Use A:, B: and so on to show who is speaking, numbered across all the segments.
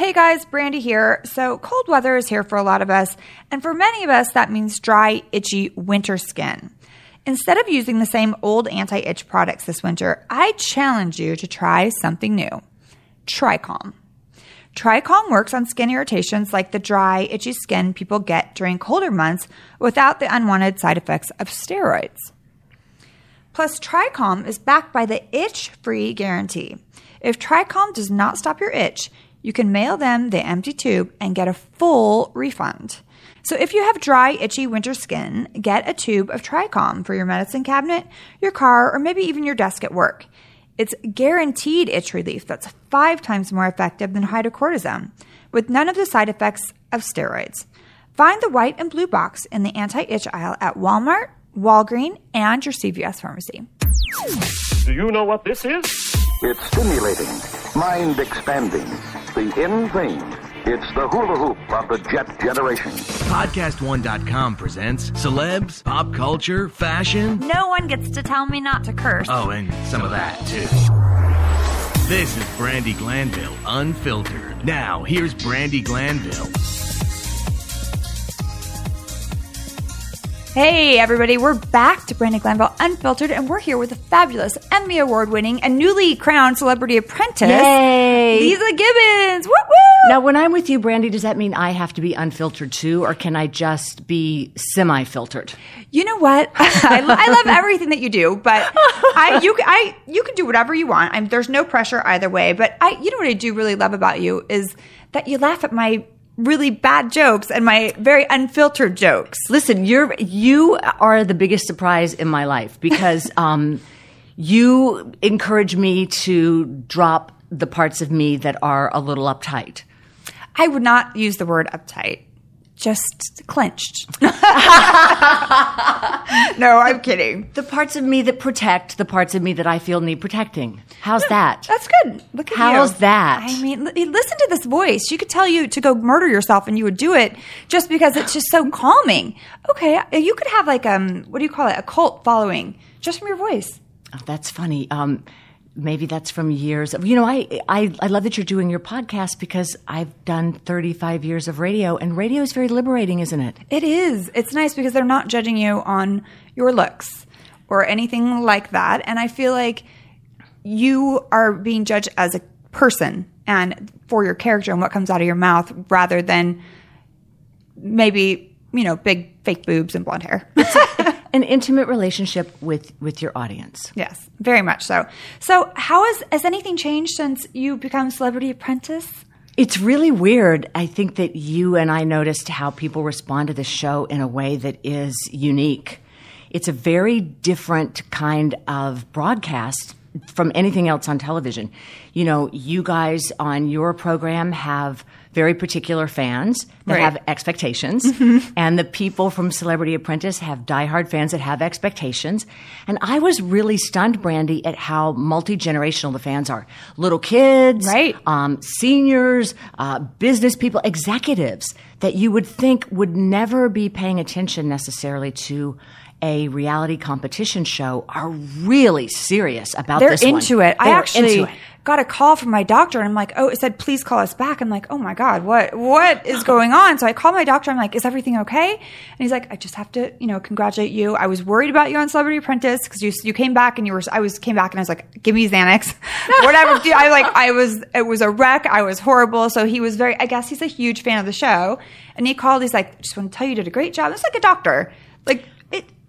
A: Hey guys, Brandi here. So, cold weather is here for a lot of us, and for many of us, that means dry, itchy winter skin. Instead of using the same old anti itch products this winter, I challenge you to try something new Tricalm. Tricalm works on skin irritations like the dry, itchy skin people get during colder months without the unwanted side effects of steroids. Plus, Tricalm is backed by the itch free guarantee. If Tricalm does not stop your itch, you can mail them the empty tube and get a full refund. So if you have dry, itchy winter skin, get a tube of Tricalm for your medicine cabinet, your car, or maybe even your desk at work. It's guaranteed itch relief that's five times more effective than hydrocortisone, with none of the side effects of steroids. Find the white and blue box in the anti itch aisle at Walmart, Walgreens, and your CVS pharmacy.
B: Do you know what this is?
C: It's stimulating, mind expanding, the in thing. It's the hula hoop of the jet generation.
D: Podcast1.com presents celebs, pop culture, fashion.
A: No one gets to tell me not to curse.
D: Oh, and some of that, too. This is Brandi Glanville, unfiltered. Now, here's Brandi Glanville.
A: Hey, everybody, we're back to Brandi Glanville Unfiltered, and we're here with the fabulous Emmy Award winning and newly crowned celebrity apprentice,
E: Yay.
A: Leeza Gibbons. Woo woo!
E: Now, when I'm with you, Brandi, does that mean I have to be unfiltered too, or can I just be semi-filtered?
A: You know what? I, lo- I love everything that you do, but I you I you can do whatever you want. I'm, there's no pressure either way. But I, you know what I do really love about you is that you laugh at my really bad jokes and my very unfiltered jokes.
E: Listen, you're you are the biggest surprise in my life because um, you encourage me to drop the parts of me that are a little uptight.
A: I would not use the word uptight. Just clenched. no, I'm kidding.
E: The parts of me that protect, the parts of me that I feel need protecting. How's that?
A: That's good. Look at
E: How's
A: you.
E: that?
A: I mean, li- listen to this voice. She could tell you to go murder yourself, and you would do it just because it's just so calming. Okay, you could have like um, what do you call it? A cult following just from your voice.
E: Oh, that's funny. Um, maybe that's from years of, you know, I, I, I love that you're doing your podcast because I've done 35 years of radio and radio is very liberating, isn't it?
A: It is. It's nice because they're not judging you on your looks or anything like that, and I feel like you are being judged as a person and for your character and what comes out of your mouth rather than maybe you know big fake boobs and blonde hair.
E: An intimate relationship with, with your audience.
A: yes, very much so. So, how has has anything changed since you become celebrity apprentice?
E: It's really weird. I think that you and I noticed how people respond to the show in a way that is unique. It's a very different kind of broadcast from anything else on television. You know, you guys on your program have very particular fans that
A: Right.
E: have expectations, and the people from Celebrity Apprentice have diehard fans that have expectations. And I was really stunned, Brandi, at how multi generational the fans are. Little kids,
A: Right.
E: um, seniors, uh, business people, executives that you would think would never be paying attention necessarily to a reality competition show are really serious about
A: They're
E: this one.
A: into it. I
E: They are
A: actually
E: into it.
A: got a call from my doctor, and I'm like, "Oh, it said please call us back." I'm like, "Oh my god, what what is going on?" So I call my doctor. I'm like, "Is everything okay?" And he's like, "I just have to, you know, congratulate you. I was worried about you on Celebrity Apprentice because you you came back and you were. I was came back and I was like, give me Xanax, whatever. Dude, I like I was it was a wreck. I was horrible. So he was very. I guess he's a huge fan of the show, and he called. He's like, just want to tell you, you did a great job. It's like a doctor, like.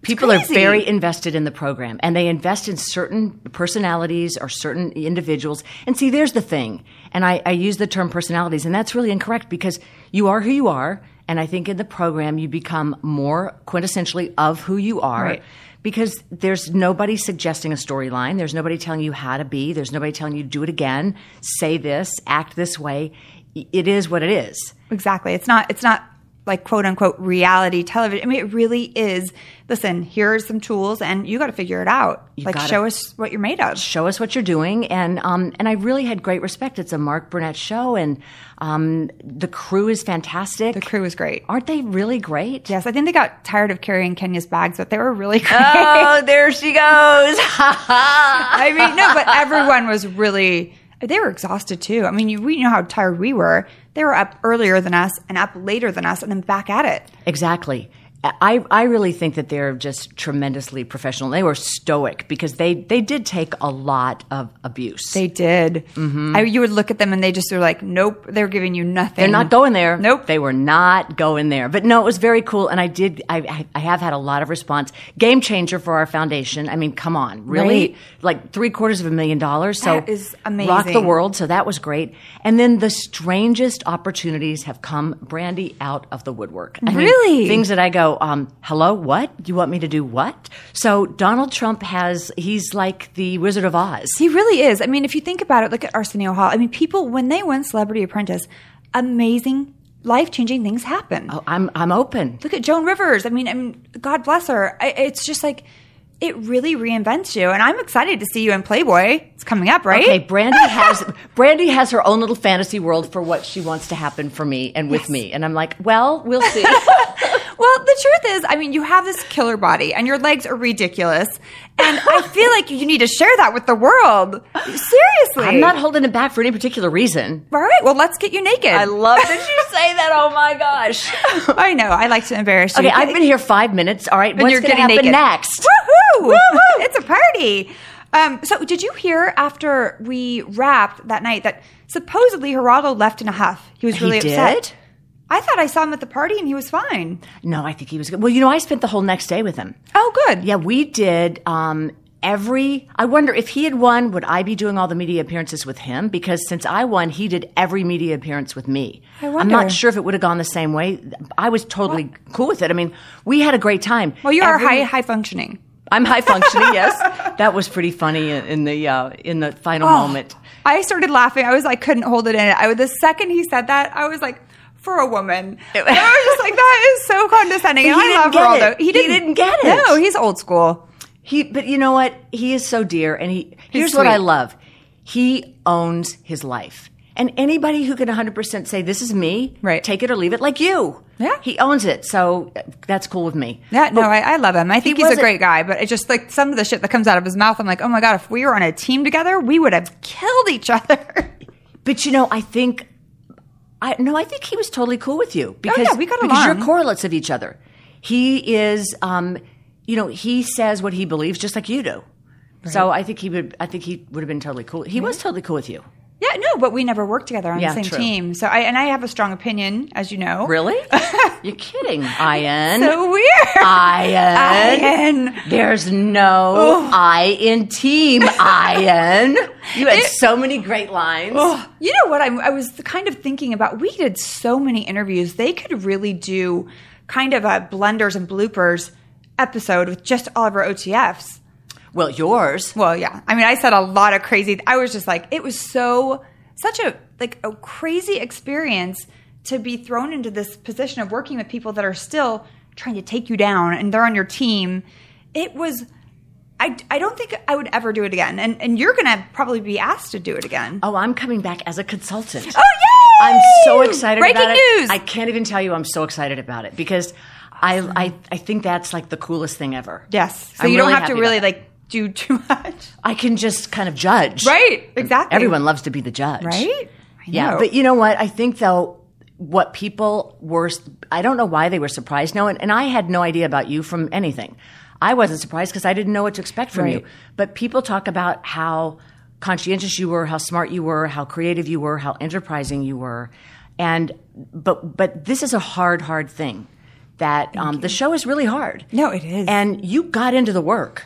E: People are very invested in the program and they invest in certain personalities or certain individuals. And see, there's the thing. And I, I use the term personalities, and that's really incorrect because you are who you are. And I think in the program, you become more quintessentially of who you are.
A: Right.
E: Because there's nobody suggesting a storyline. There's nobody telling you how to be. There's nobody telling you do it again, say this, act this way. It is what it is.
A: Exactly. It's not it's not like quote unquote reality television. I mean it really is listen, here are some tools and you gotta figure it out. like show us what you're made of.
E: show us what you're doing and um, and I really had great respect. It's a Mark Burnett show and um, the crew is fantastic.
A: The crew is great.
E: Aren't they really great?
A: Yes, I think they got tired of carrying Kenya's bags, but they were really great.
E: Oh, there she goes.
A: I mean, no, but everyone was really they were exhausted too. I mean, you, we know how tired we were. They were up earlier than us and up later than us and then back at it.
E: Exactly. I, I really think that they're just tremendously professional. They were stoic because they, they did take a lot of abuse.
A: They did. Mm-hmm. I, you would look at them and they just were like, nope, they're giving you nothing.
E: They're not going there.
A: Nope.
E: They were not going there. But no, it was very cool. And I did, I, I- I have had a lot of response. Game changer for our foundation. I mean, come on. Really?
A: Right.
E: Like three quarters of a million dollars. So
A: That is amazing.
E: Rock the world. So that was great. And then the strangest opportunities have come, Brandi, out of the woodwork. I mean,
A: Really?
E: things that I go, um, hello, what? You want me to do what? So Donald Trump has, he's like the Wizard of Oz.
A: He really is. I mean, if you think about it, look at Arsenio Hall. I mean, people, when they win Celebrity Apprentice, amazing, life changing things happen.
E: Oh, I'm, I'm open.
A: Look at Joan Rivers. I mean, I mean God bless her. I, it's just like, it really reinvents you. And I'm excited to see you in Playboy. It's coming up, right?
E: Okay, Brandi has Brandi has her own little fantasy world for what she wants to happen for me and with me, and I'm like, well, we'll see.
A: Well, the truth is, I mean, you have this killer body and your legs are ridiculous. And I feel like you need to share that with the world. Seriously.
E: I'm not holding it back for any particular reason.
A: All right, well, let's get you naked.
E: I love that you say that. Oh my gosh.
A: I know. I like to embarrass you.
E: Okay, I've been here five minutes. All right,
A: and
E: what's
A: you're
E: going to
A: getting
E: happen
A: naked.
E: next?
A: Woohoo! It's a party. Um, so, did you hear after we wrapped that night that supposedly Geraldo left in a huff? He was
E: He
A: really upset. I thought I saw him at the party and he was fine.
E: No, I think he was good. Well, you know, I spent the whole next day with him.
A: Oh, good.
E: Yeah, we did. Um, every. I wonder if he had won, would I be doing all the media appearances with him? Because since I won, he did every media appearance with me.
A: I
E: I'm not sure if it would have gone the same way. I was totally cool with it. I mean, we had a great time.
A: Well, you are high high functioning.
E: I'm high functioning. yes, that was pretty funny in, in the uh, in the final
A: Oh,
E: moment.
A: I started laughing. I was like, couldn't hold it in. I was the second he said that, I was like, for a woman. It, I was just like, that is so condescending. And
E: He
A: I
E: didn't
A: love
E: get
A: Geraldo.
E: it. He didn't get it.
A: No, he's old school.
E: He, but you know what? He is so dear, and he. Here's what. I love. He owns his life, and anybody who can 100 percent say this is me,
A: Right.
E: Take it or leave it, like you.
A: Yeah.
E: he owns it, so that's cool with me.
A: Yeah, no, I, I love him. I think
E: he
A: he's a great guy, but it just like some of the shit that comes out of his mouth, I'm like, oh my god, if we were on a team together, we would have killed each other.
E: But you know, I think. I no, I think he was totally cool with you because
A: Oh, yeah, we got
E: because you're
A: along.
E: correlates of each other. He is, um, you know, he says what he believes, just like you do. So I think he would. I think he would have been totally cool. He was totally cool with you.
A: Yeah, no, but we never worked together on
E: Yeah,
A: the same
E: true.
A: team. So I and I have a strong opinion, as you know.
E: Really? You're kidding, Ian.
A: So weird.
E: Ian.
A: Ian.
E: There's no oh. I in team, Ian. You had so many great lines.
A: Oh, you know what? I, I was kind of thinking about. We did so many interviews. They could really do kind of a blenders and bloopers episode with just all of our OTFs.
E: Well, yours.
A: Well, yeah. I mean, I said a lot of crazy. I was just like, it was so such a like a crazy experience to be thrown into this position of working with people that are still trying to take you down and they're on your team. It was. I, I don't think I would ever do it again. And and you're gonna probably be asked to do it again.
E: Oh, I'm coming back as a consultant.
A: Oh, yay!
E: I'm so excited
A: Breaking
E: about it.
A: news!
E: I can't even tell you I'm so excited about it because I, I I think that's like the coolest thing ever.
A: Yes. So
E: I'm
A: you don't have to really like do too much.
E: I can just kind of judge.
A: Right. Exactly.
E: Everyone loves to be the judge.
A: Right? I
E: Yeah, but you know what? I think though, what people were, I don't know why they were surprised. No, and, and I had no idea about you from anything. I wasn't surprised because I didn't know what to expect from
A: Right.
E: you. But people talk about how conscientious you were, how smart you were, how creative you were, how enterprising you were, and but but this is a hard, hard thing. That um, the show is really hard.
A: No, it is.
E: and you got into the work.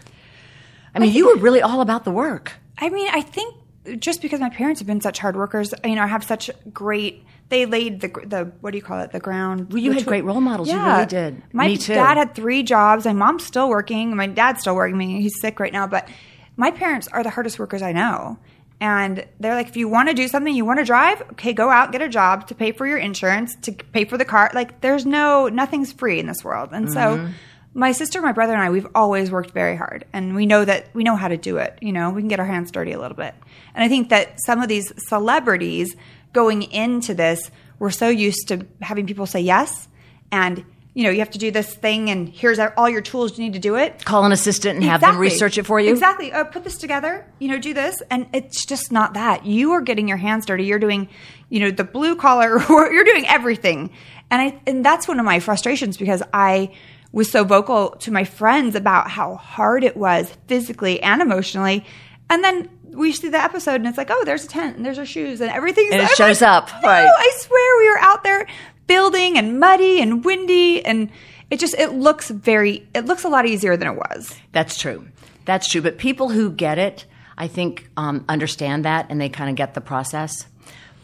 E: I mean, you were really all about the work.
A: I mean, I think just because my parents have been such hard workers, you know, I have such great. They laid the the what do you call it? The ground.
E: Well, you had great role models. You really did.
A: My
E: Me too.
A: dad had three jobs. My mom's still working. My dad's still working. I mean, he's sick right now, but my parents are the hardest workers I know. And they're like, if you want to do something, you want to drive, okay, go out, get a job to pay for your insurance, to pay for the car. Like, there's no, nothing's free in this world. And
E: Mm-hmm.
A: so, my sister, my brother, and I, we've always worked very hard. And we know that we know how to do it. You know, we can get our hands dirty a little bit. And I think that some of these celebrities going into this were so used to having people say yes and you know, you have to do this thing, and here's all your tools you need to do it.
E: Call an assistant and have them research it for you.
A: Exactly. Uh, put this together. You know, do this, and it's just not that. You are getting your hands dirty. You're doing, you know, the blue collar. You're doing everything, and I and that's one of my frustrations because I was so vocal to my friends about how hard it was physically and emotionally, and then we see the episode and it's like, oh, there's a tent and there's our shoes and everything's
E: And it
A: I'm
E: shows
A: like,
E: up,
A: No,
E: right.
A: I swear we were out there building and muddy and windy and it just it looks very it looks a lot easier than it was.
E: That's true. That's true. But people who get it, I think, um, understand that and they kind of get the process.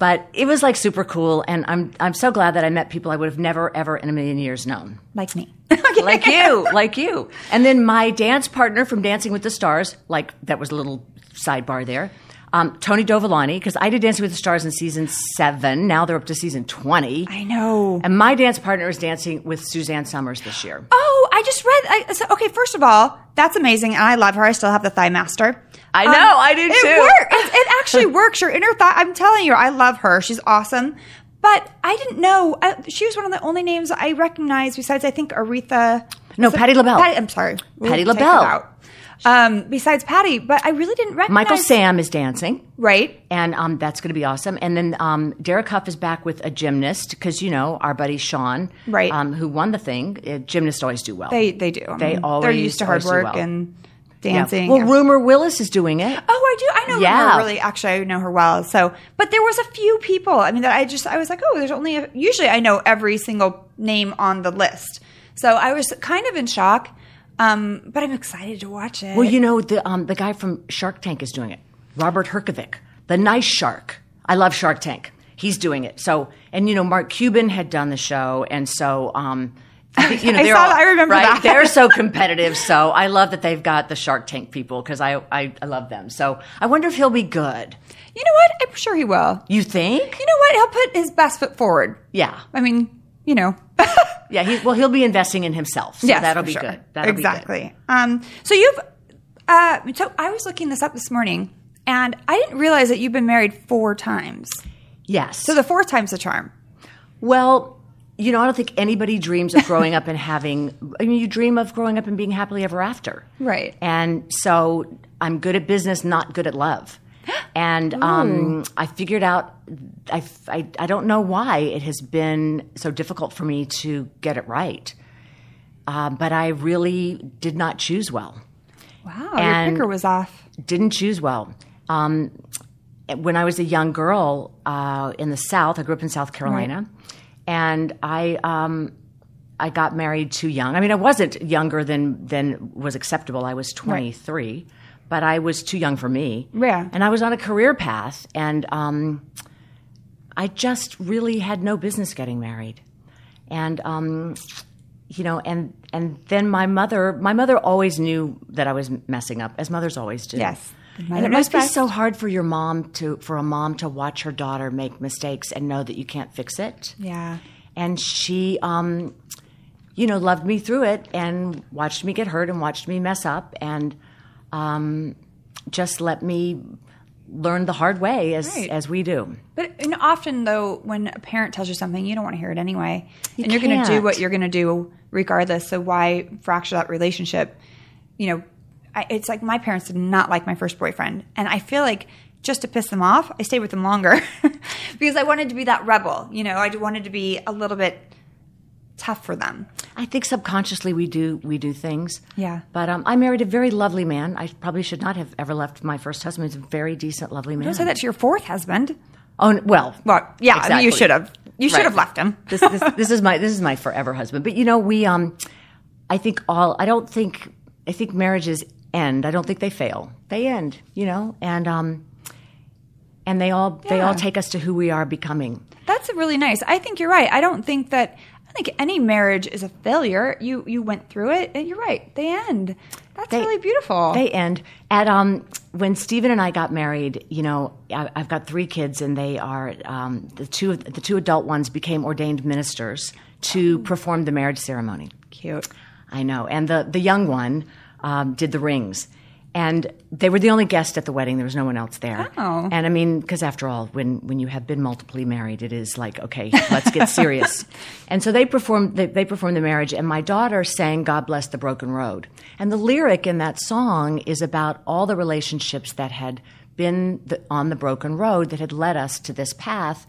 E: But it was like super cool, and I'm I'm so glad that I met people I would have never ever in a million years known.
A: Like me.
E: like you, like you. And then my dance partner from Dancing with the Stars, like that was a little sidebar there. Um, Tony Dovolani, because I did Dancing with the Stars in season seven. Now they're up to season twenty.
A: I know.
E: And my dance partner is dancing with Suzanne Somers this year.
A: Oh, I just read. I, so, okay, first of all, that's amazing, and I love her. I still have the thigh master.
E: I know, I do too. it.
A: Works. It, it actually works. Your inner thigh. I'm telling you, I love her. She's awesome. But I didn't know I, she was one of the only names I recognized besides I think Aretha.
E: No,
A: it-
E: LaBelle.
A: Patti, I'm sorry,
E: Patti
A: We'll
E: LaBelle.
A: Um, besides Patti, but I really didn't recognize
E: Michael Sam is dancing.
A: Right.
E: and um, that's going to be awesome. And then um, Derek Hough is back with a gymnast because you know our buddy Shawn,
A: Right.
E: um, who won the thing. Uh, gymnasts always do well.
A: They they do. I
E: They
A: mean, they're used to hard work
E: well.
A: and
E: Yeah.
A: dancing.
E: Well, Rumor Willis is doing it.
A: Oh, I do. I know
E: Yeah.
A: her really. Actually, I know her well. So, but there was a few people. I mean, that I just I was like, oh, there's only. A, usually, I know every single name on the list. So I was kind of in shock, um, but I'm excited to watch it.
E: Well, you know the um, the guy from Shark Tank is doing it. Robert Herjavec, the nice shark. I love Shark Tank. He's doing it. So, and you know, Mark Cuban had done the show, and so. Um, you know,
A: I saw
E: all-
A: I remember
E: right?
A: that.
E: They're so competitive. So I love that they've got the Shark Tank people because I, I I love them. So I wonder if he'll be good.
A: you know what? I'm sure he will.
E: You think?
A: You know what? He'll put his best foot forward.
E: Yeah.
A: I mean, you know.
E: Yeah, he, well, he'll be investing in himself, so
A: Yes,
E: that'll be
A: sure.
E: good. That'll be good.
A: exactly. Um, so you've. Uh, so I was looking this up this morning, and I didn't realize that you've been married four times.
E: Yes.
A: So the fourth time's the charm.
E: well, you know, I don't think anybody dreams of growing up and having. I mean, you dream of growing up and being happily ever after,
A: Right.
E: And so I'm good at business, not good at love. And um, I figured out, I, I, I don't know why it has been so difficult for me to get it right. Uh, but I really did not choose well.
A: Wow,
E: And-
A: your picker was off.
E: didn't choose well. Um, when I was a young girl uh, in the South, I grew up in South Carolina, and I um, I got married too young. I mean, I wasn't younger than than was acceptable. I was twenty three, but I was too young for me.
A: Yeah.
E: and I was on a career path, and um, I just really had no business getting married, and. Um, you know, and and then my mother, my mother always knew that I was messing up, as mothers always do.
A: Yes.
E: And it must be so hard for your mom to, for a mom to watch her daughter make mistakes and know that you can't fix it.
A: Yeah.
E: And she, um, you know, loved me through it and watched me get hurt and watched me mess up and um, just let me learn the hard way as
A: Right.
E: as we do.
A: But know, often though, when a parent tells you something, you don't want to hear it anyway,
E: You
A: and you're going to do what you're going to do regardless. So why fracture that relationship? You know, I, it's like my parents did not like my first boyfriend, and I feel like just to piss them off, I stayed with them longer because I wanted to be that rebel. You know, I wanted to be a little bit tough for them.
E: I think subconsciously we do we do things.
A: Yeah.
E: But um, I married a very lovely man. I probably should not have ever left my first husband. He's a very decent, lovely man.
A: Don't say that to your fourth husband.
E: Oh well.
A: Well, yeah, I mean, you should have. You should
E: Right.
A: have left him.
E: this, this, this is my this is my forever husband. But you know, we um, I think all I don't think I think marriages end. I don't think they fail. They end. You know, and um, and they all they all take us to who we are becoming.
A: That's really nice. I think you're right. I don't think that I think any marriage is a failure. You you went through it, and you're right. They end. That's
E: They-
A: really beautiful.
E: They end at um when Stephen and I got married. You know, I, I've got three kids, and they are um, the two the two adult ones became ordained ministers to perform the marriage ceremony.
A: Cute.
E: I know, and the the young one um, did the rings, And they were the only guest at the wedding. There was no one else there.
A: Oh.
E: And I mean, because after all, when, when you have been multiply married, it is like, okay, let's get serious. and so they performed, they, they performed the marriage, and my daughter sang God Bless the Broken Road. And the lyric in that song is about all the relationships that had been the, on the broken road that had led us to this path.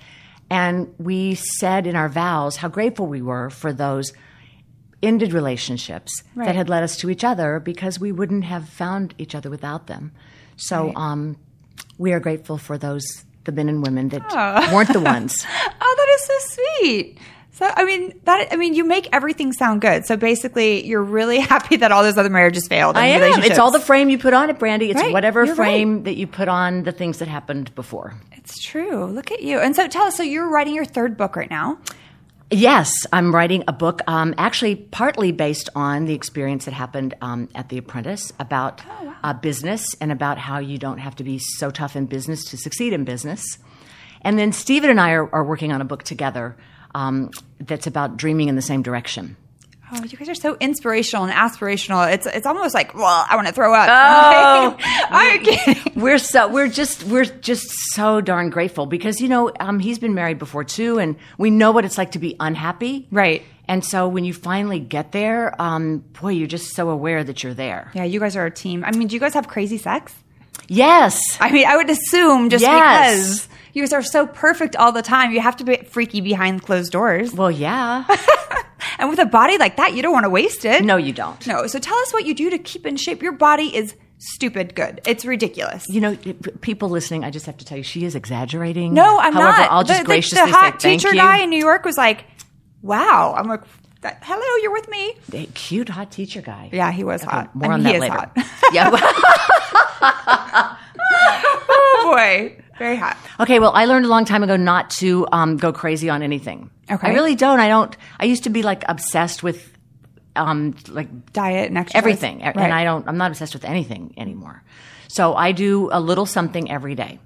E: And we said in our vows how grateful we were for those ended relationships
A: Right.
E: that had led us to each other because we wouldn't have found each other without them. So
A: Right.
E: um, we are grateful for those the men and women that weren't the ones.
A: Oh, that is so sweet. So I mean that I mean you make everything sound good. So basically, you're really happy that all those other marriages failed.
E: I am. It's all the frame you put on it, Brandi. It's
A: Right.
E: whatever
A: You're
E: frame that you put on the things that happened before.
A: It's true. Look at you. And so tell us. So you're writing your third book right now.
E: Yes, I'm writing a book, um, actually partly based on the experience that happened um, at The Apprentice about uh, business and about how you don't have to be so tough in business to succeed in business. And then Stephen and I are, are working on a book together um, that's about dreaming in the same direction.
A: Oh, you guys are so inspirational and aspirational. It's it's almost like well, I want to throw up.
E: Oh.
A: Kidding.
E: We're so we're just we're just so darn grateful because you know um, he's been married before too, and we know what it's like to be unhappy.
A: Right.
E: And so when you finally get there, um, boy, you're just so aware that you're there.
A: Yeah, you guys are a team. I mean, do you guys have crazy sex?
E: Yes.
A: I mean, I would assume just
E: Yes.
A: because you guys are so perfect all the time, you have to be freaky behind closed doors.
E: Well, yeah.
A: And with a body like that, you don't want to waste it.
E: no, you don't.
A: No. So tell us what you do to keep in shape. Your body is stupid good. It's ridiculous.
E: You know, people listening, I just have to tell you, she is exaggerating.
A: No, I'm
E: However,
A: not.
E: I'll just
A: the,
E: graciously
A: the hot
E: say
A: teacher guy in New York was like, "Wow." I'm like, "That- "Hello, you're with me."
E: The cute hot teacher guy.
A: Yeah, he was hot.
E: More on that later.
A: hot.
E: yeah.
A: oh boy, very hot.
E: Okay, well, I learned a long time ago not to um, go crazy on anything.
A: Okay.
E: I really don't. I don't. I used to be like obsessed with um, like
A: Diet and exercise.
E: everything,
A: Right.
E: and I don't. I'm not obsessed with anything anymore. So I do a little something every day.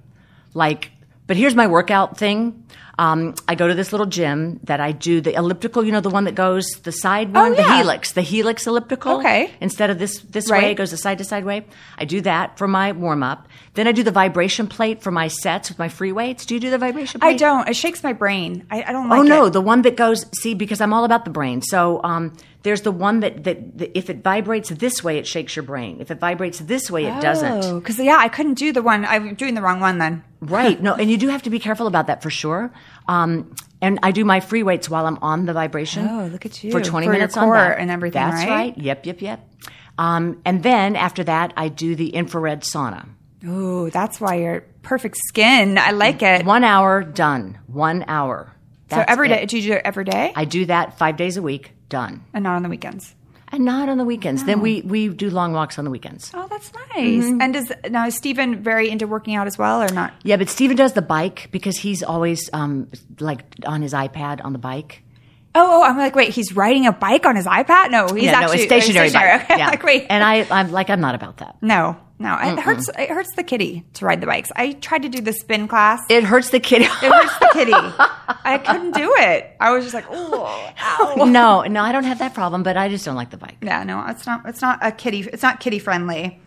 E: Like, but here's my workout thing. Um, I go to this little gym that I do the elliptical. You know, the one that goes the side one, the
A: Oh,
E: helix, the helix elliptical.
A: Okay.
E: Instead of this this
A: Right.
E: way, it goes the side to side way. I do that for my warm up. Then I do the vibration plate for my sets with my free weights. Do you do the vibration plate?
A: I don't. It shakes my brain. I, I don't like
E: Oh no,
A: it.
E: the one that goes. See, because I'm all about the brain. So um, there's the one that, that that if it vibrates this way, it shakes your brain. If it vibrates this way, it doesn't.
A: Because yeah, I couldn't do the one. I'm doing the wrong one then.
E: Right. No, and you do have to be careful about that for sure. Um, and I do my free weights while I'm on the vibration.
A: Oh, look at you.
E: For 20
A: For your
E: minutes on
A: core
E: that.
A: and everything,
E: That's
A: right?
E: right. Yep, yep, yep. Um, and then after that, I do the infrared sauna.
A: Oh, that's why you're perfect skin. I like it.
E: One hour, done. One hour.
A: so
E: That's
A: every day, do you do it every day
E: I do that five days a week, done.
A: and not on the weekends?
E: And not on the weekends. Then we, we do long walks on the weekends.
A: Oh, that's nice.
E: Mm-hmm.
A: And does now is Stephen very into working out as well or not?
E: Yeah, but Stephen does the bike because he's always um, like on his iPad on the bike.
A: Oh, oh, I'm like, wait, he's riding a bike on his iPad? No, he's
E: yeah,
A: actually
E: no, a stationary, bike.
A: Okay,
E: Yeah.
A: like, wait,
E: and I, I'm like, I'm not about that.
A: no, no, it hurts. It hurts the kitty to ride the bikes. I tried to do the spin class.
E: It hurts the kitty.
A: It hurts the kitty. I couldn't do it. I was just like, oh,
E: no, no, I don't have that problem, but I just don't like the bike.
A: Yeah, no, it's not. It's not a kitty. It's not kitty friendly.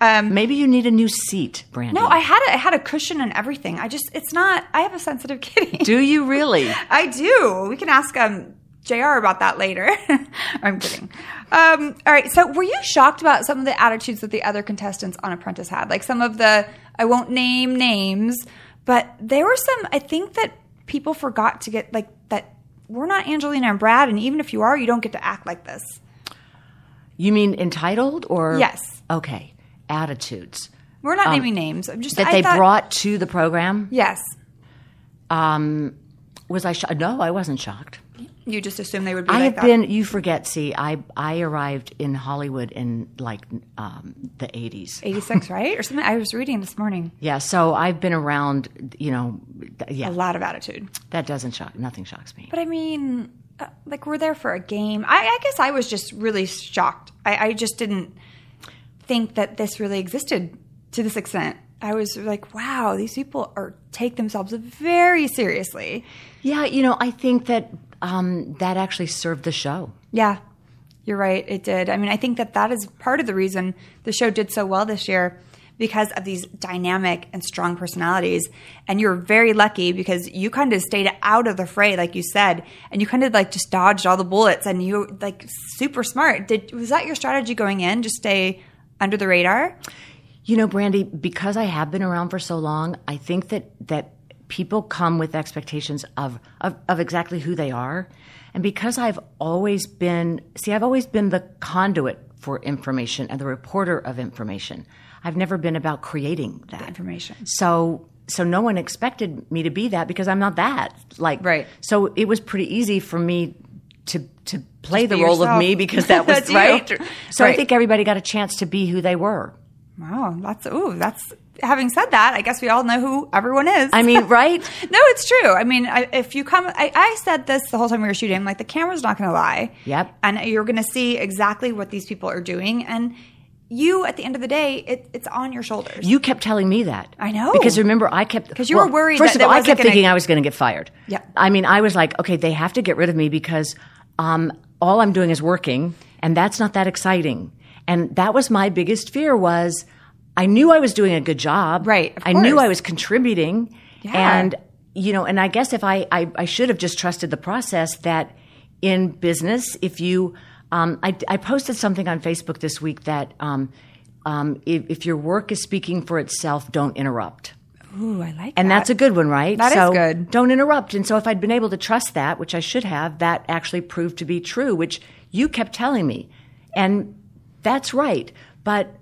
A: Um,
E: Maybe you need a new seat, Brandi.
A: no, I had it. I had a cushion and everything. I just, it's not. I have a sensitive kitty.
E: do you really?
A: I do. We can ask um, Jr. about that later. I'm kidding. Um, all right. So, were you shocked about some of the attitudes that the other contestants on Apprentice had? Like some of the, I won't name names, but there were some. I think that people forgot to get like that. We're not Angelina and Brad, and even if you are, you don't get to act like this.
E: You mean entitled or
A: Yes.
E: Okay, attitudes
A: We're not naming names. I'm just
E: Um, that
A: I
E: they
A: thought-
E: brought to the program.
A: Yes.
E: Um, was I shocked? No, I wasn't shocked.
A: You just assume they would be
E: I
A: like
E: have
A: that.
E: been. You forget. See, I I arrived in Hollywood in like um, the eighties.
A: 86, right? Or something. I was reading this morning.
E: Yeah, so I've been around. You know, th- yeah,
A: A lot of attitude.
E: that doesn't shock. Nothing shocks me.
A: But I mean, uh, like we're there for a game. I, I guess I was just really shocked. I, I just didn't think that this really existed to this extent. I was like, wow, these people are take themselves very seriously.
E: Yeah, you know, I think that um, that actually served the show.
A: Yeah. You're right. It did. I mean, I think that that is part of the reason the show did so well this year because of these dynamic and strong personalities. And you're very lucky because you kind of stayed out of the fray, like you said, and you kind of like just dodged all the bullets and you were like super smart. Did was that your strategy going in? Just stay under the radar?
E: You know, Brandi, because I have been around for so long, I think that that people come with expectations of, of, of exactly who they are. And because I've always been, see, I've always been the conduit for information and the reporter of information. I've never been about creating that
A: information.
E: So, so no one expected me to be that because I'm not that. Like,
A: Right.
E: So it was pretty easy for me to to play
A: Just
E: the role
A: yourself.
E: of me because that was
A: That's you.
E: right. So I think everybody got a chance to be who they were.
A: Wow, that's ooh, that's. Having said that, I guess we all know who everyone is.
E: I mean, right?
A: no, it's true. I mean, I, if you come, I, I said this the whole time we were shooting. I'm like, the camera's not going to lie.
E: Yep.
A: And you're going to see exactly what these people are doing, and you, at the end of the day, it, it's on your shoulders.
E: You kept telling me that.
A: I know.
E: Because remember, I kept.
A: Because you were worried
E: First of all, I kept
A: gonna-
E: thinking I was going to get fired.
A: Yeah.
E: I mean, I was like, okay, they have to get rid of me because um, all I'm doing is working, and that's not that exciting. And that was my biggest fear was I knew I was doing a good job.
A: Right, of
E: I knew. I was contributing.
A: Yeah.
E: And you know, and I guess if I, I I should have just trusted the process that in business, if you um, I, I posted something on Facebook this week that um, um, if, if your work is speaking for itself, don't interrupt.
A: Ooh, I like that.
E: And
A: that.
E: that's a good one, right?
A: That is
E: so
A: good.
E: Don't interrupt. And so if I'd been able to trust that, which I should have, that actually proved to be true, which you kept telling me. And that's right. But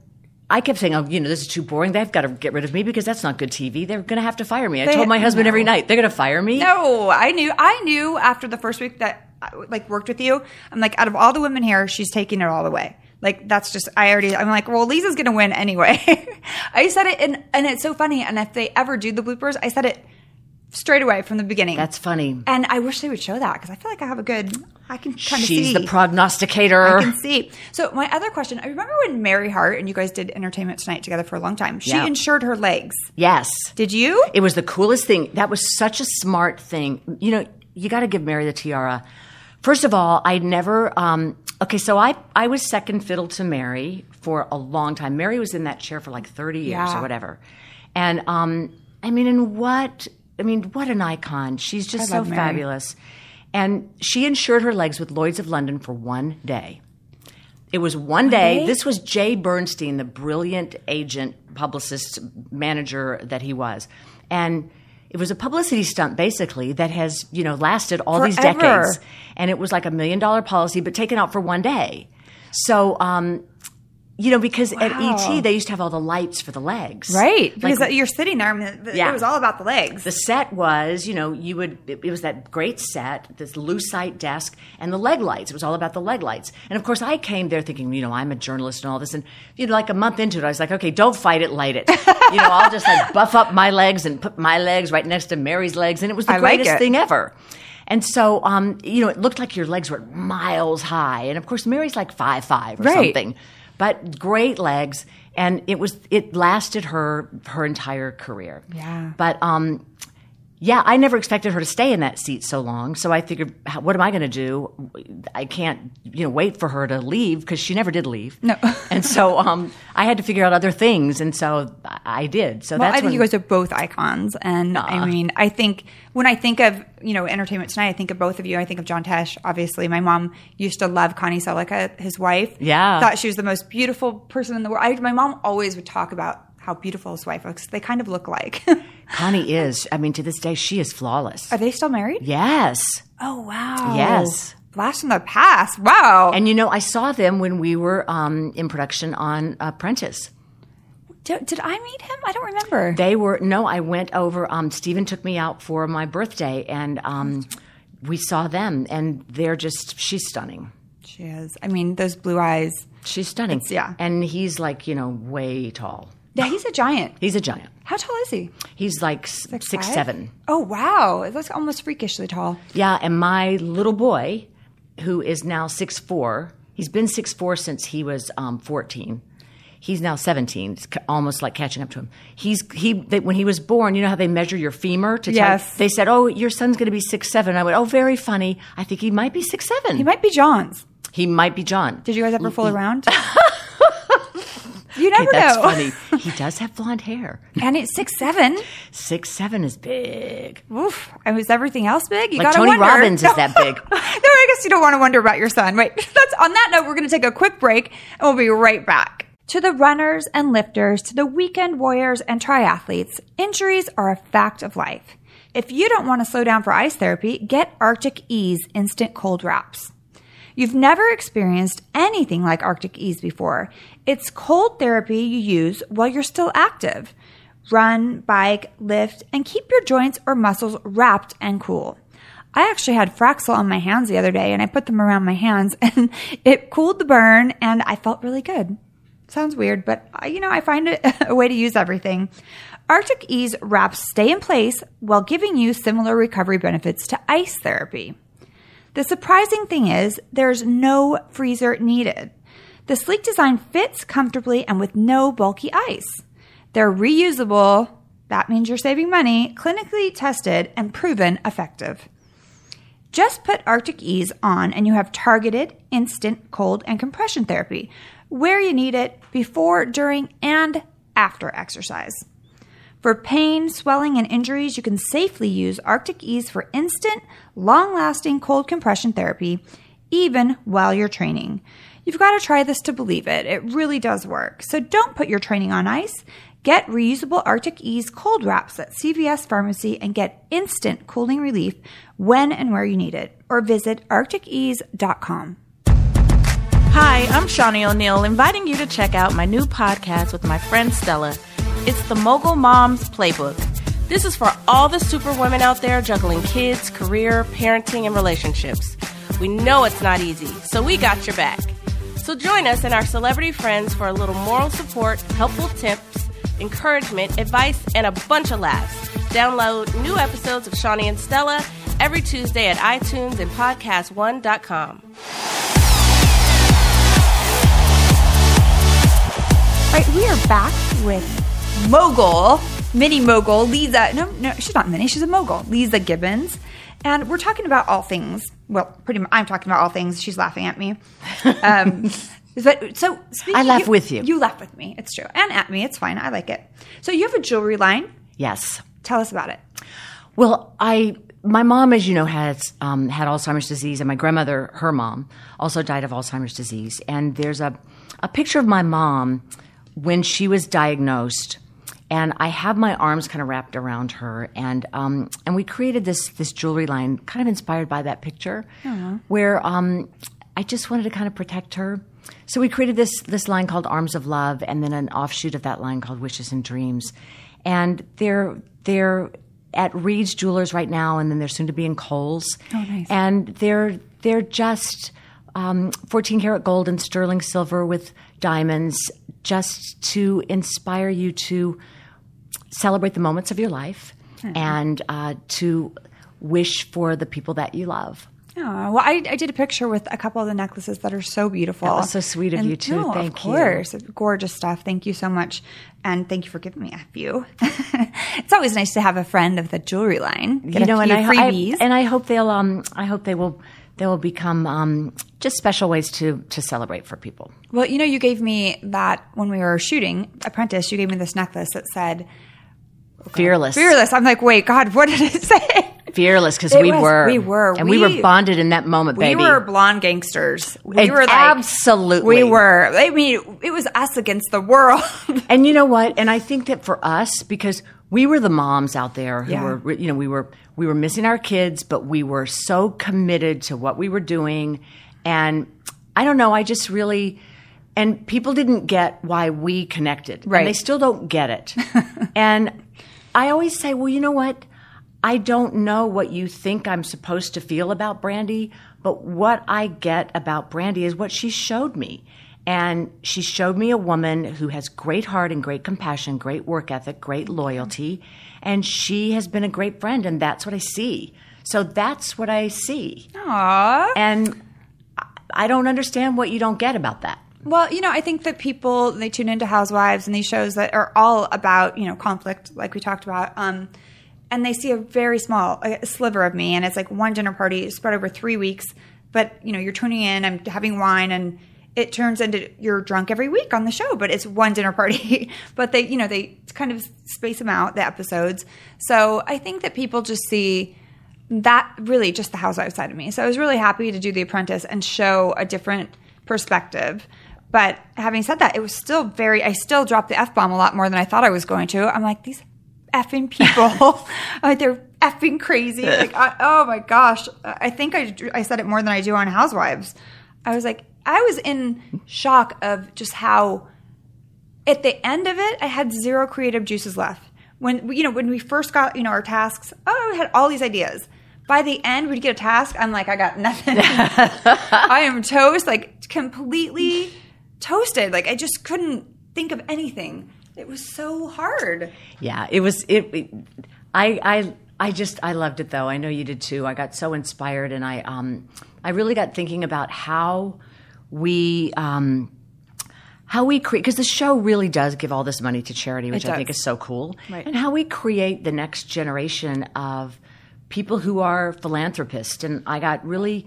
E: I kept saying, oh, you know, this is too boring. They've got to get rid of me because that's not good TV. They're going to have to fire me. I
A: They-
E: told my husband
A: no.
E: every night, they're going to fire me.
A: No, I knew. I knew after the first week that I like worked with you. I'm like, out of all the women here, she's taking it all the way. Like that's just. I already. I'm like, well, Leeza's gonna win anyway. I said it, and and it's so funny. And if they ever do the bloopers, I said it straight away from the beginning.
E: That's funny.
A: and I wish they would show that because I feel like I have a good. I can kind of see.
E: She's the prognosticator.
A: I can see. So my other question, I remember when Mary Hart and you guys did Entertainment Tonight together for a long time. She
E: Yeah.
A: insured her legs.
E: yes.
A: Did you?
E: It was the coolest thing. That was such a smart thing. You know, you got to give Mary the tiara. First of all, I never. Um, okay, so I I was second fiddle to Mary for a long time. Mary was in that chair for like thirty years
A: Yeah.
E: or whatever, and um, I mean, and what? I mean, what an icon! She's just so
A: Mary.
E: fabulous. And she insured her legs with Lloyd's of London for one day. It was one day.
A: day?
E: This was Jay Bernstein, the brilliant agent, publicist, manager that he was. And it was a publicity stunt basically that has, you know, lasted all these decades. And it was like a million dollar policy, but taken out for one day. So, um, you know, because at ET they used to have all the lights for the legs.
A: Right.
E: Like,
A: Because you're sitting there. I mean, it
E: Yeah.
A: was all about the legs.
E: the set was, you know, you would, it, it was that great set, this lucite desk, and the leg lights. It was all about the leg lights. And of course, I came there thinking, you know, I'm a journalist and all this. And, you know, like a month into it, I was like, okay, don't fight it, light it. you know, I'll just like buff up my legs and put my legs right next to Mary's legs. And it was the
A: I
E: greatest
A: it.
E: thing ever. And so, um, you know, it looked like your legs were miles high. And of course, Mary's like five five or
A: Right.
E: something but great legs and it was it lasted her her entire career
A: Yeah.
E: but um yeah, I never expected her to stay in that seat so long. So I figured, how- what am I going to do? I can't, you know, wait for her to leave because she never did leave.
A: No.
E: and so um, I had to figure out other things, and so I did. So
A: Well,
E: that's
A: I think
E: when,
A: you guys are both icons, and I mean, I think when I think of you know Entertainment Tonight, I think of both of you. I think of John Tesh. Obviously, my mom used to love Connie Sellecca, his wife.
E: Yeah.
A: thought she was the most beautiful person in the world. I, my mom always would talk about how beautiful his wife was. They kind of look like.
E: Connie is. I mean, to this day, she is flawless.
A: are they still married?
E: Yes.
A: Oh wow.
E: Yes.
A: Flash in the past. Wow.
E: And you know, I saw them when we were um, in production on Apprentice.
A: did, did I meet him? I don't remember.
E: They were no. I went over. Um, Stephen took me out for my birthday, and um, we saw them, and they're just. She's stunning.
A: she is. I mean, those blue eyes.
E: She's stunning.
A: It's- yeah.
E: and he's like you know way tall.
A: Yeah, he's a giant.
E: He's a giant.
A: How tall is he?
E: He's like six,
A: five?
E: seven.
A: Oh wow, that's almost freakishly tall.
E: Yeah, and my little boy, who is now six four, he's been six four since he was um, fourteen. He's now seventeen. It's almost like catching up to him. He's he they, when he was born. You know how they measure your femur to tell-
A: Yes.
E: They said, "Oh, your son's going to be six seven. I went, "Oh, very funny. I think he might be six seven.
A: He might be John's.
E: He might be John.
A: Did you guys ever fool around? you never
E: Okay, that's
A: know.
E: funny. He does have blonde hair.
A: And it's six seven.
E: Six seven is big.
A: Oof. And was everything else big? You
E: Like
A: gotta
E: Tony
A: wonder.
E: Robbins is that big.
A: no, I guess you don't want to wonder about your son. Wait, that's on that note, we're going to take a quick break and we'll be right back. To the runners and lifters, to the weekend warriors and triathletes, injuries are a fact of life. If you don't want to slow down for ice therapy, get Arctic Ease instant cold wraps. You've never experienced anything like Arctic Ease before. It's cold therapy you use while you're still active. Run, bike, lift, and keep your joints or muscles wrapped and cool. I actually had Fraxel on my hands the other day and I put them around my hands and it cooled the burn and I felt really good. Sounds weird, but I- you know, I find it a way to use everything. Arctic Ease wraps stay in place while giving you similar recovery benefits to ice therapy. The surprising thing is there's no freezer needed. The sleek design fits comfortably and with no bulky ice. They're reusable. That means you're saving money, clinically tested and proven effective. Just put Arctic Ease on and you have targeted, instant cold and compression therapy where you need it before, during, and after exercise. For pain, swelling, and injuries, you can safely use Arctic Ease for instant, long lasting cold compression therapy, even while you're training. You've got to try this to believe it. It really does work. So don't put your training on ice. Get reusable Arctic Ease cold wraps at CVS Pharmacy and get instant cooling relief when and where you need it. Or visit arcticease.com.
F: Hi, I'm Shaunie O'Neal, inviting you to check out my new podcast with my friend Stella. It's the Mogul Moms Playbook. This is for all the superwomen out there juggling kids, career, parenting, and relationships. We know it's not easy, so we got your back. So join us and our celebrity friends for a little moral support, helpful tips, encouragement, advice, and a bunch of laughs. Download new episodes of Shaunie and Stella every Tuesday at iTunes and podcast1.com.
A: All right, we are back with mogul, mini mogul, Leeza. No, no, she's not mini, she's a mogul, Leeza Gibbons. And we're talking about all things. Well, pretty much, I'm talking about all things. She's laughing at me. Um, but so speaking,
E: I laugh with you.
A: You laugh with me. It's true, and at me. It's fine. I like it. So you have a jewelry line.
E: Yes.
A: Tell us about it.
E: Well, I my mom, as you know, has um, had Alzheimer's disease, and my grandmother, her mom, also died of Alzheimer's disease. And there's a a picture of my mom when she was diagnosed, and I have my arms kind of wrapped around her, and um, and we created this this jewelry line, kind of inspired by that picture, where um, I just wanted to kind of protect her. So we created this this line called Arms of Love, and then an offshoot of that line called Wishes and Dreams, and they're they're at Reed's Jewelers right now, and then they're soon to be in Kohl's.
A: Oh, nice.
E: And they're they're just um, 14 karat gold and sterling silver with diamonds, just to inspire you to celebrate the moments of your life and uh, to wish for the people that you love.
A: Oh, well, I, I did a picture with a couple of the necklaces that are so beautiful.
E: That was so sweet of
A: And-
E: you, too.
A: No,
E: Thank
A: of
E: you.
A: course. Gorgeous stuff. Thank you so much. And thank you for giving me a few. it's always nice to have a friend of the jewelry line. Get
E: you know, and I,
A: freebies.
E: I and I hope they'll um I hope they will they will become um just special ways to to celebrate for people.
A: well, you know, you gave me that when we were shooting Apprentice, you gave me this necklace that said
E: Fearless,
A: fearless. I'm like, wait, God, what did it say?
E: Fearless, because we
A: was-
E: were,
A: we were.
E: and we,
A: We-
E: were bonded in that moment, baby.
A: We were blonde gangsters. We
E: Ex-
A: were like,
E: absolutely.
A: We were. I mean, it was us against the world.
E: And you know what? And I think that for us, because we were the moms out there who
A: Yeah.
E: were, you know, we were we were missing our kids, but we were so committed to what we were doing. And I don't know, I just really and people didn't get why we connected.
A: Right.
E: And they still don't get it. and I always say, well, you know what? I don't know what you think I'm supposed to feel about Brandi, but what I get about Brandi is what she showed me. And she showed me a woman who has great heart and great compassion, great work ethic, great loyalty, and she has been a great friend, and that's what I see. So that's what I see.
A: Aww.
E: And I- I don't understand what you don't get about that.
A: Well, you know, I think that people they tune into Housewives and these shows that are all about you know conflict, like we talked about, um, and they see a very small a sliver of me, and it's like one dinner party spread over three weeks but you know, you're tuning in, I'm having wine and it turns into you're drunk every week on the show, but it's one dinner party. but they, you know, they kind of space them out, the episodes. So I think that people just see that really just the housewife side of me. So I was really happy to do The Apprentice and show a different perspective. But having said that, it was still very, I still dropped the F bomb a lot more than I thought I was going to. I'm like, these effing people, like they're effing crazy. Like, I, oh my gosh. I think I, I said it more than I do on Housewives. I was like, I was in shock of just how at the end of it, I had zero creative juices left. When you know, when we first got you know our tasks, oh, I had all these ideas. By the end, we'd get a task. I'm like, I got nothing. I am toast, like completely toasted. Like I just couldn't think of anything. It was so hard.
E: Yeah, it was. It. it I. I. I just. I loved it though. I know you did too. I got so inspired, and I. Um. I really got thinking about how we. Um, how we create because the show really does give all this money to charity, which I think is so cool,
A: Right.
E: and how we create the next generation of people who are philanthropists. And I got really,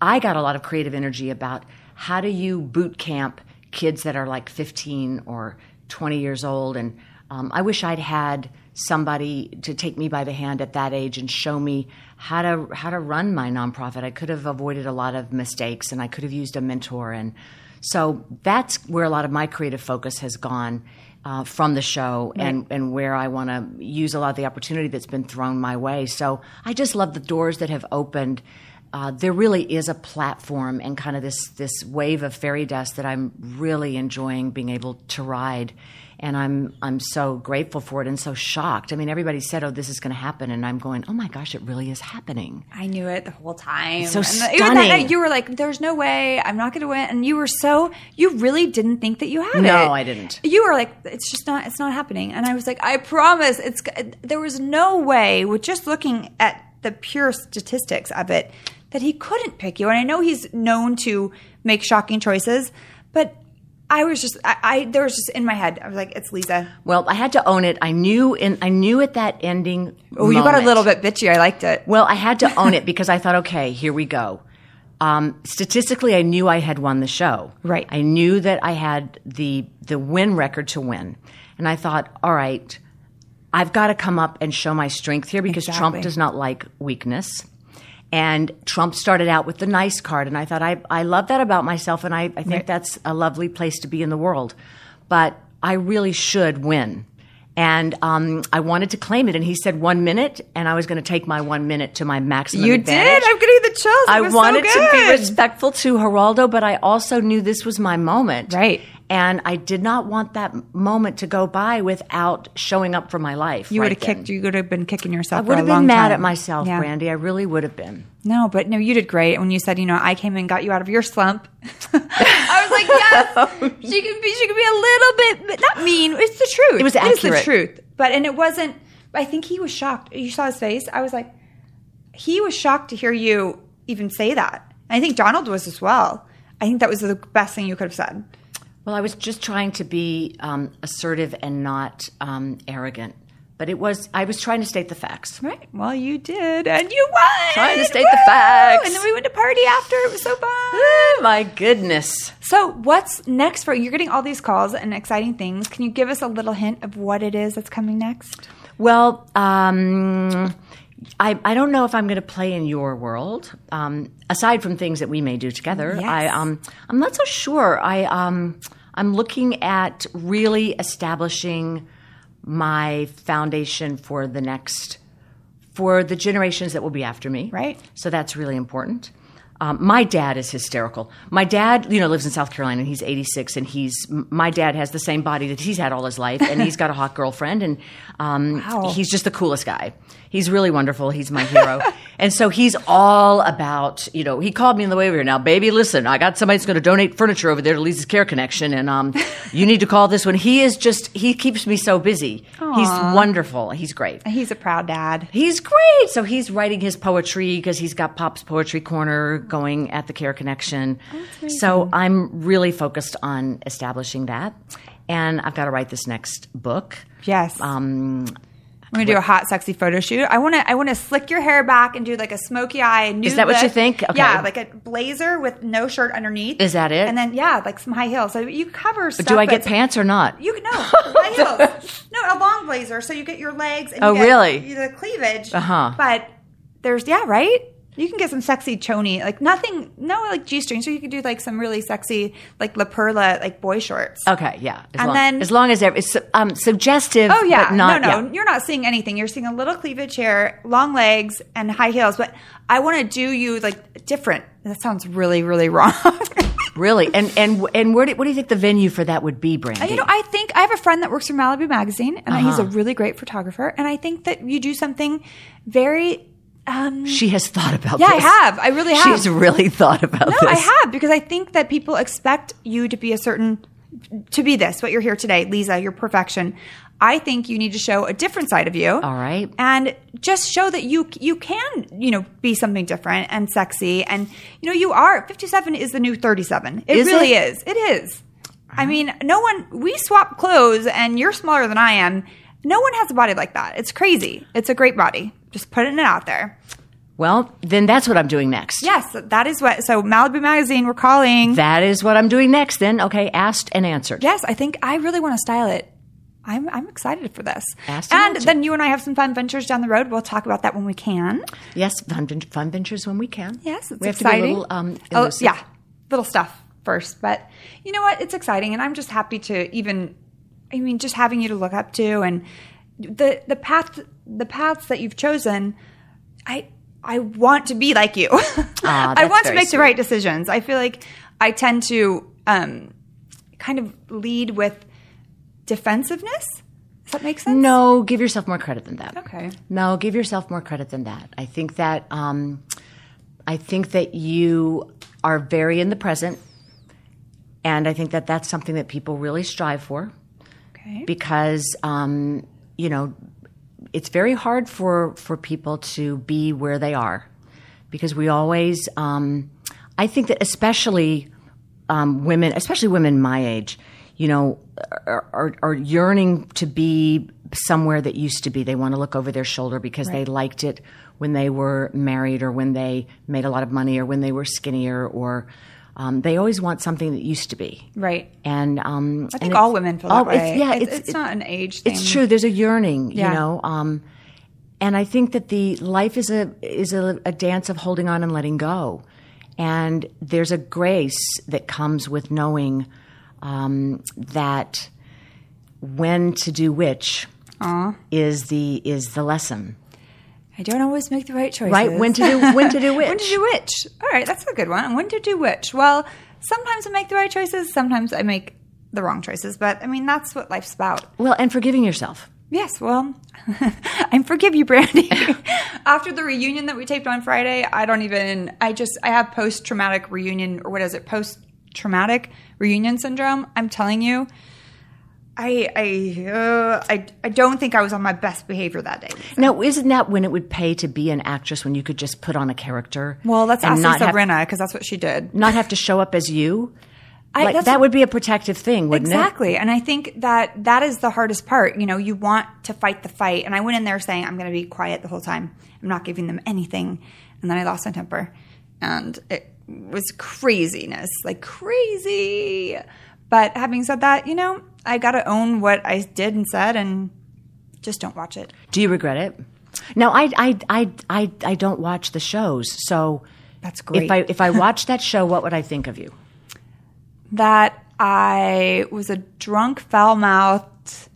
E: I got a lot of creative energy about how do you boot camp kids that are like 15 or 20 years old. And um, I wish I'd had somebody to take me by the hand at that age and show me how to how to run my nonprofit. I could have avoided a lot of mistakes, and I could have used a mentor. And so that's where a lot of my creative focus has gone. Uh, from the show and, and where I want to use a lot of the opportunity that's been thrown my way. So I just love the doors that have opened. Uh, there really is a platform and kind of this this wave of fairy dust that I'm really enjoying being able to ride, and I'm I'm so grateful for it and so shocked. I mean, everybody said, "Oh, this is going to happen," and I'm going, "Oh my gosh, it really is happening."
A: I knew it the whole time.
E: So
A: And the- even that night, you were like, "There's no way I'm not going to win," and you were so you really didn't think that you had it.
E: No, I didn't.
A: You were like, "It's just not. It's not happening," and I was like, "I promise." It's there was no way with just looking at the pure statistics of it that he couldn't pick you. And I know he's known to make shocking choices, but. I was just, I, I, there was just in my head. I was like, "It's Leeza."
E: Well, I had to own it. I knew in I knew at that ending.
A: Oh, you got a little bit bitchy. I liked it.
E: Well, I had to own it because I thought, okay, here we go. Um, statistically, I knew I had won the show.
A: Right.
E: I knew that I had the the win record to win, and I thought, all right, I've got to come up and show my strength here because Trump does not like weakness. And Trump started out with the nice card, and I thought I I love that about myself, and I, I think
A: Right.
E: that's a lovely place to be in the world. But I really should win. And um, I wanted to claim it, and he said one minute, and I was going to take my one minute to my maximum.
A: You
E: advantage.
A: did. I'm getting the chills.
E: I
A: was so
E: wanted to be respectful to Geraldo, but I also knew this was my moment.
A: Right.
E: And I did not want that moment to go by without showing up for my life.
A: You
E: right
A: would have kicked. You would have been kicking yourself.
E: I
A: for
E: would
A: a
E: have been mad
A: time.
E: at myself,
A: Yeah.
E: Brandi. I really would have been.
A: No, but no, you did great when you said, you know, I came and got you out of your slump. I was like, yes, oh. she can be. She can be a little bit, not mean. It's the truth.
E: It was accurate.
A: It is the truth. But and it wasn't. I think he was shocked. You saw his face. I was like, he was shocked to hear you even say that. And I think Donald was as well. I think that was the best thing you could have said.
E: Well, I was just trying to be um, assertive and not um, arrogant. But it was, I was trying to state the facts.
A: Right. Well, you did, and you won.
E: Trying to state the facts.
A: And then we went to party after. It was so fun.
E: Oh, my goodness.
A: So, what's next for you're getting all these calls and exciting things? Can you give us a little hint of what it is that's coming next?
E: Well, um, I, I don't know if I'm going to play in your world. Um, aside from things that we may do together,
A: Yes.
E: I um, I'm not so sure. I um, I'm looking at really establishing my foundation for the next for the generations that will be after me.
A: Right.
E: So that's really important. Um, my dad is hysterical. My dad, you know, lives in South Carolina and he's 86 and he's, my dad has the same body that he's had all his life and he's got a hot girlfriend and um,
A: Wow.
E: he's just the coolest guy. He's really wonderful. He's my hero. and so he's all about, you know, he called me on the way over here. Now, baby, listen, I got somebody that's going to donate furniture over there to Leeza's Care Connection and um, you need to call this one. He is just, he keeps me so busy. He's wonderful. He's great.
A: He's a proud dad.
E: He's great. So he's writing his poetry because he's got Pop's Poetry Corner going at the Care Connection. so I'm really focused on establishing that. And I've got to write this next book.
A: Yes.
E: Um,
A: I'm gonna do a hot, sexy photo shoot. I want to. I want to slick your hair back and do like a smoky eye. Nude
E: Is that what you think? Okay.
A: Yeah, like a blazer with no shirt underneath.
E: Is that it?
A: And then yeah, like some high heels. So you cover. Stuff,
E: Do I get pants or not?
A: You can no high heels. No, a long blazer. So you get your legs. And
E: Oh,
A: you get
E: really?
A: The cleavage.
E: Uh-huh.
A: But there's yeah, right. You can get some sexy choni, like nothing, no like g string. So you could do like some really sexy, like La Perla, like boy shorts.
E: Okay, yeah. As
A: And
E: long,
A: then-
E: as long as it's um, suggestive.
A: Oh yeah,
E: not,
A: no, no,
E: yeah.
A: you're not seeing anything. You're seeing a little cleavage here, long legs, and high heels. But I want to do you like different. That sounds really, really wrong.
E: Really, and and and where do, what do you think the venue for that would be, Brandi?
A: you know, I think I have a friend that works for Malibu Magazine, and he's a
E: Uh-huh.
A: really great photographer. And I think that you do something very. Um,
E: she has thought about.
A: Yeah, I have. I really have.
E: She's really thought about
A: no,
E: this.
A: I have because I think that people expect you to be a certain, to be this. What you're here today, Leeza, your perfection. I think you need to show a different side of you.
E: All right.
A: and just show that you you can you know be something different and sexy and you know you are 57 is the new 37 it
E: Is
A: really
E: it?
A: is it is i mean no one we swap clothes and you're smaller than i am no one has a body like that it's crazy it's a great body just putting it out there
E: Well, then that's what I'm doing next.
A: yes that is what so malibu magazine we're calling
E: That is what I'm doing next. Then, okay, asked and answered.
A: yes i think i really want to style it I'm, I'm excited for this.
E: Asked and
A: and then you and I have some fun ventures down the road. We'll talk about that when we can.
E: Yes, fun, fun ventures when we can.
A: Yes, it's
E: we have
A: exciting.
E: to be a little um,
A: oh, yeah, little stuff first, but you know what? It's exciting, and I'm just happy to even. I mean, just having you to look up to, and the the path the paths that you've chosen. I I want to be like you. I want to make
E: sweet.
A: the right decisions. I feel like I tend to um, kind of lead with defensiveness. Does that make sense?
E: No, give yourself more credit than that.
A: Okay.
E: No, give yourself more credit than that. I think that um, I think that you are very in the present, and I think that that's something that people really strive for
A: Okay.
E: because um, you know it's very hard for for people to be where they are because we always um, I think that especially um, women, especially women my age, you know, are, are, are yearning to be somewhere that used to be. They want to look over their shoulder because they liked it when they were married or when they made a lot of money or when they were skinnier or um, they always want something that used to be.
A: Right.
E: And um,
A: I think all women feel that way.
E: yeah,
A: It's- it's not an age
E: It's true. There's a yearning,
A: Yeah.
E: you know. Um, and I think that the life is a is a, a dance of holding on and letting go, and there's a grace that comes with knowing um, that when to do which is the is the lesson.
A: I don't always make the right choices.
E: Right, when to do- when to do which.
A: when to do which. All right, that's a good one. When to do which? Well, sometimes I make the right choices, sometimes I make the wrong choices. But I mean, that's what life's about.
E: Well, and forgiving yourself.
A: Yes, well, I forgive you, Brandi. After the reunion that we taped on Friday, I don't even. I just I have post traumatic reunion or what is it? Post traumatic reunion syndrome. I'm telling you. I I, uh, I I don't think I was on my best behavior that day.
E: Now, isn't that when it would pay to be an actress when you could just put on a character?
A: Well, let's ask
E: not
A: Leeza because that's what she did.
E: not have to show up as you?
A: I-
E: like, that would be a protective thing, wouldn't it?
A: Exactly. And I think that that is the hardest part. You know, you want to fight the fight. And I went in there saying, I'm going to be quiet the whole time. I'm not giving them anything. And then I lost my temper. And it was craziness, like crazy. But having said that, you know, I got to own what I did and said and just don't watch it.
E: Do you regret it? No, I, I, I, I, I don't watch the shows. So
A: That's great.
E: if I if I watched that show, what would I think of you?
A: that I was a drunk, foul mouthed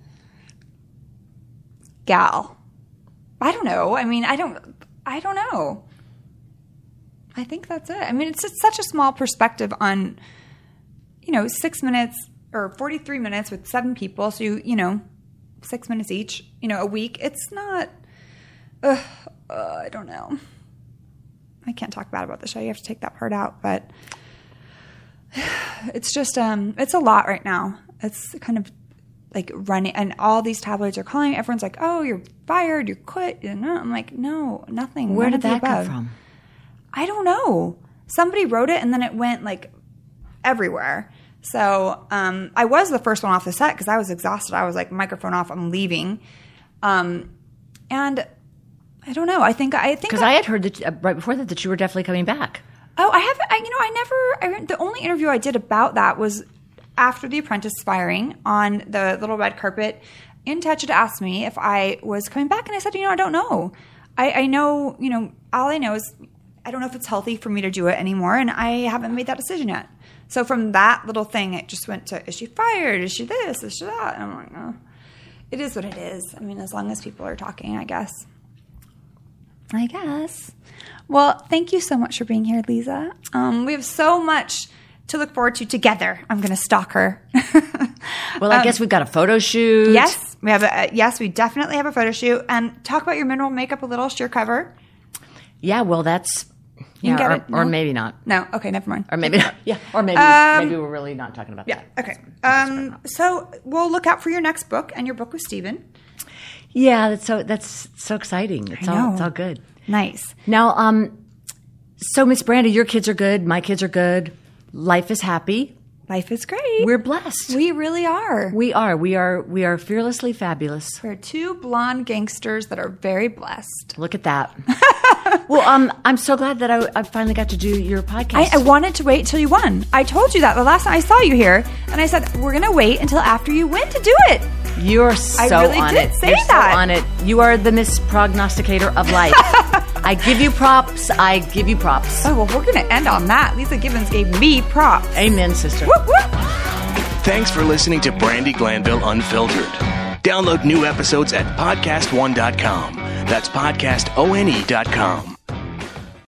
A: gal. I don't know. I mean, I don't. I don't know. I think that's it. I mean, it's just such a small perspective on, you know, six minutes or forty-three minutes with seven people. So you, you know, six minutes each. You know, a week. It's not. Uh, uh, I don't know. I can't talk bad about the show. You have to take that part out, but it's just um it's a lot right now it's kind of like running and all these tabloids are calling everyone's like oh you're fired you're quit you know i'm like no nothing
E: Where
A: none
E: did that come from?
A: i don't know somebody wrote it and then it went like everywhere so um i was the first one off the set because i was exhausted i was like microphone off i'm leaving um and I don't know. I think I think
E: Because I had heard that uh, right before that that you were definitely coming back.
A: Oh, I haven't. I, you know, I never. I, the only interview I did about that was after The Apprentice firing on the little red carpet. In Touch had asked me if I was coming back, and I said, you know, I don't know. I, I know, you know, all I know is I don't know if it's healthy for me to do it anymore, and I haven't made that decision yet. So from that little thing, it just went to: is she fired? Is she this? Is she that? And I'm like, oh, it is what it is. I mean, as long as people are talking, I guess. I guess. Well, thank you so much for being here, Leeza. Um, we have so much to look forward to together. I'm going to stalk her.
E: Well, I guess we've got a photo shoot.
A: Um, yes, we have. A, yes, we definitely have a photo shoot. And talk about your mineral makeup a little. Sheer cover.
E: Yeah. Well, that's
A: You
E: yeah, or,
A: it,
E: or maybe not,
A: No, okay, never mind.
E: or maybe not. Yeah, or maybe
A: Um,
E: maybe we're really not talking about that.
A: Yeah.
E: that.
A: Okay. Um, so we'll look out for your next book and your book with Stephen.
E: Yeah, that's so that's so exciting. It's all it's all good.
A: Nice.
E: Now, um, so Miss Brandi, your kids are good. My kids are good. Life is happy.
A: Life is great.
E: We're blessed.
A: we really are.
E: We are. We are. We are fearlessly fabulous.
A: We're two blonde gangsters that are very blessed.
E: Look at that. well, um, I'm so glad that I, I finally got to do your podcast.
A: I, I wanted to wait till you won. I told you that the last time I saw you here, and I said we're gonna wait until after you win to do it.
E: You're so
A: really
E: on
A: did
E: it.
A: say
E: You're
A: that.
E: so on it. You are the misprognosticator of life. I give you props. I give you props.
A: Oh well, we're gonna end on that. Leeza Gibbons gave me props.
E: Amen, sister.
A: Whoop, whoop.
D: Thanks for listening to Brandi Glanville Unfiltered. Download new episodes at podcastone.com. That's podcastone.com.